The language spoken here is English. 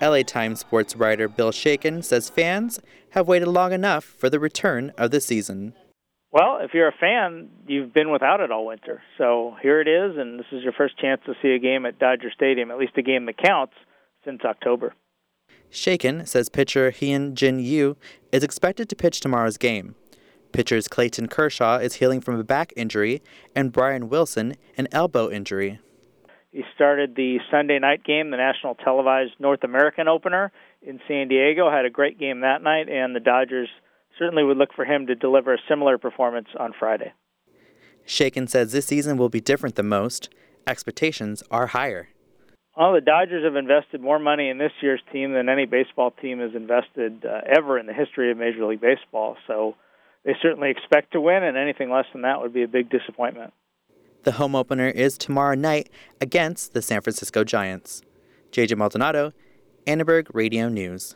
LA Times sports writer Bill Shaikin says fans have waited long enough for the return of the season. Well, if you're a fan, you've been without it all winter. So here it is, and this is your first chance to see a game at Dodger Stadium, at least a game that counts, since October. Shaikin says pitcher Hyun Jin Ryu is expected to pitch tomorrow's game. Pitchers Clayton Kershaw is healing from a back injury, and Brian Wilson an elbow injury. He started the Sunday night game, the national televised North American opener in San Diego. Had a great game that night, and the Dodgers certainly would look for him to deliver a similar performance on Friday. Shaikin says this season will be different than most. Expectations are higher. Well, the Dodgers have invested more money in this year's team than any baseball team has invested uh, ever in the history of Major League Baseball. So they certainly expect to win, and anything less than that would be a big disappointment. The home opener is tomorrow night against the San Francisco Giants. JJ Maldonado, Annenberg Radio News.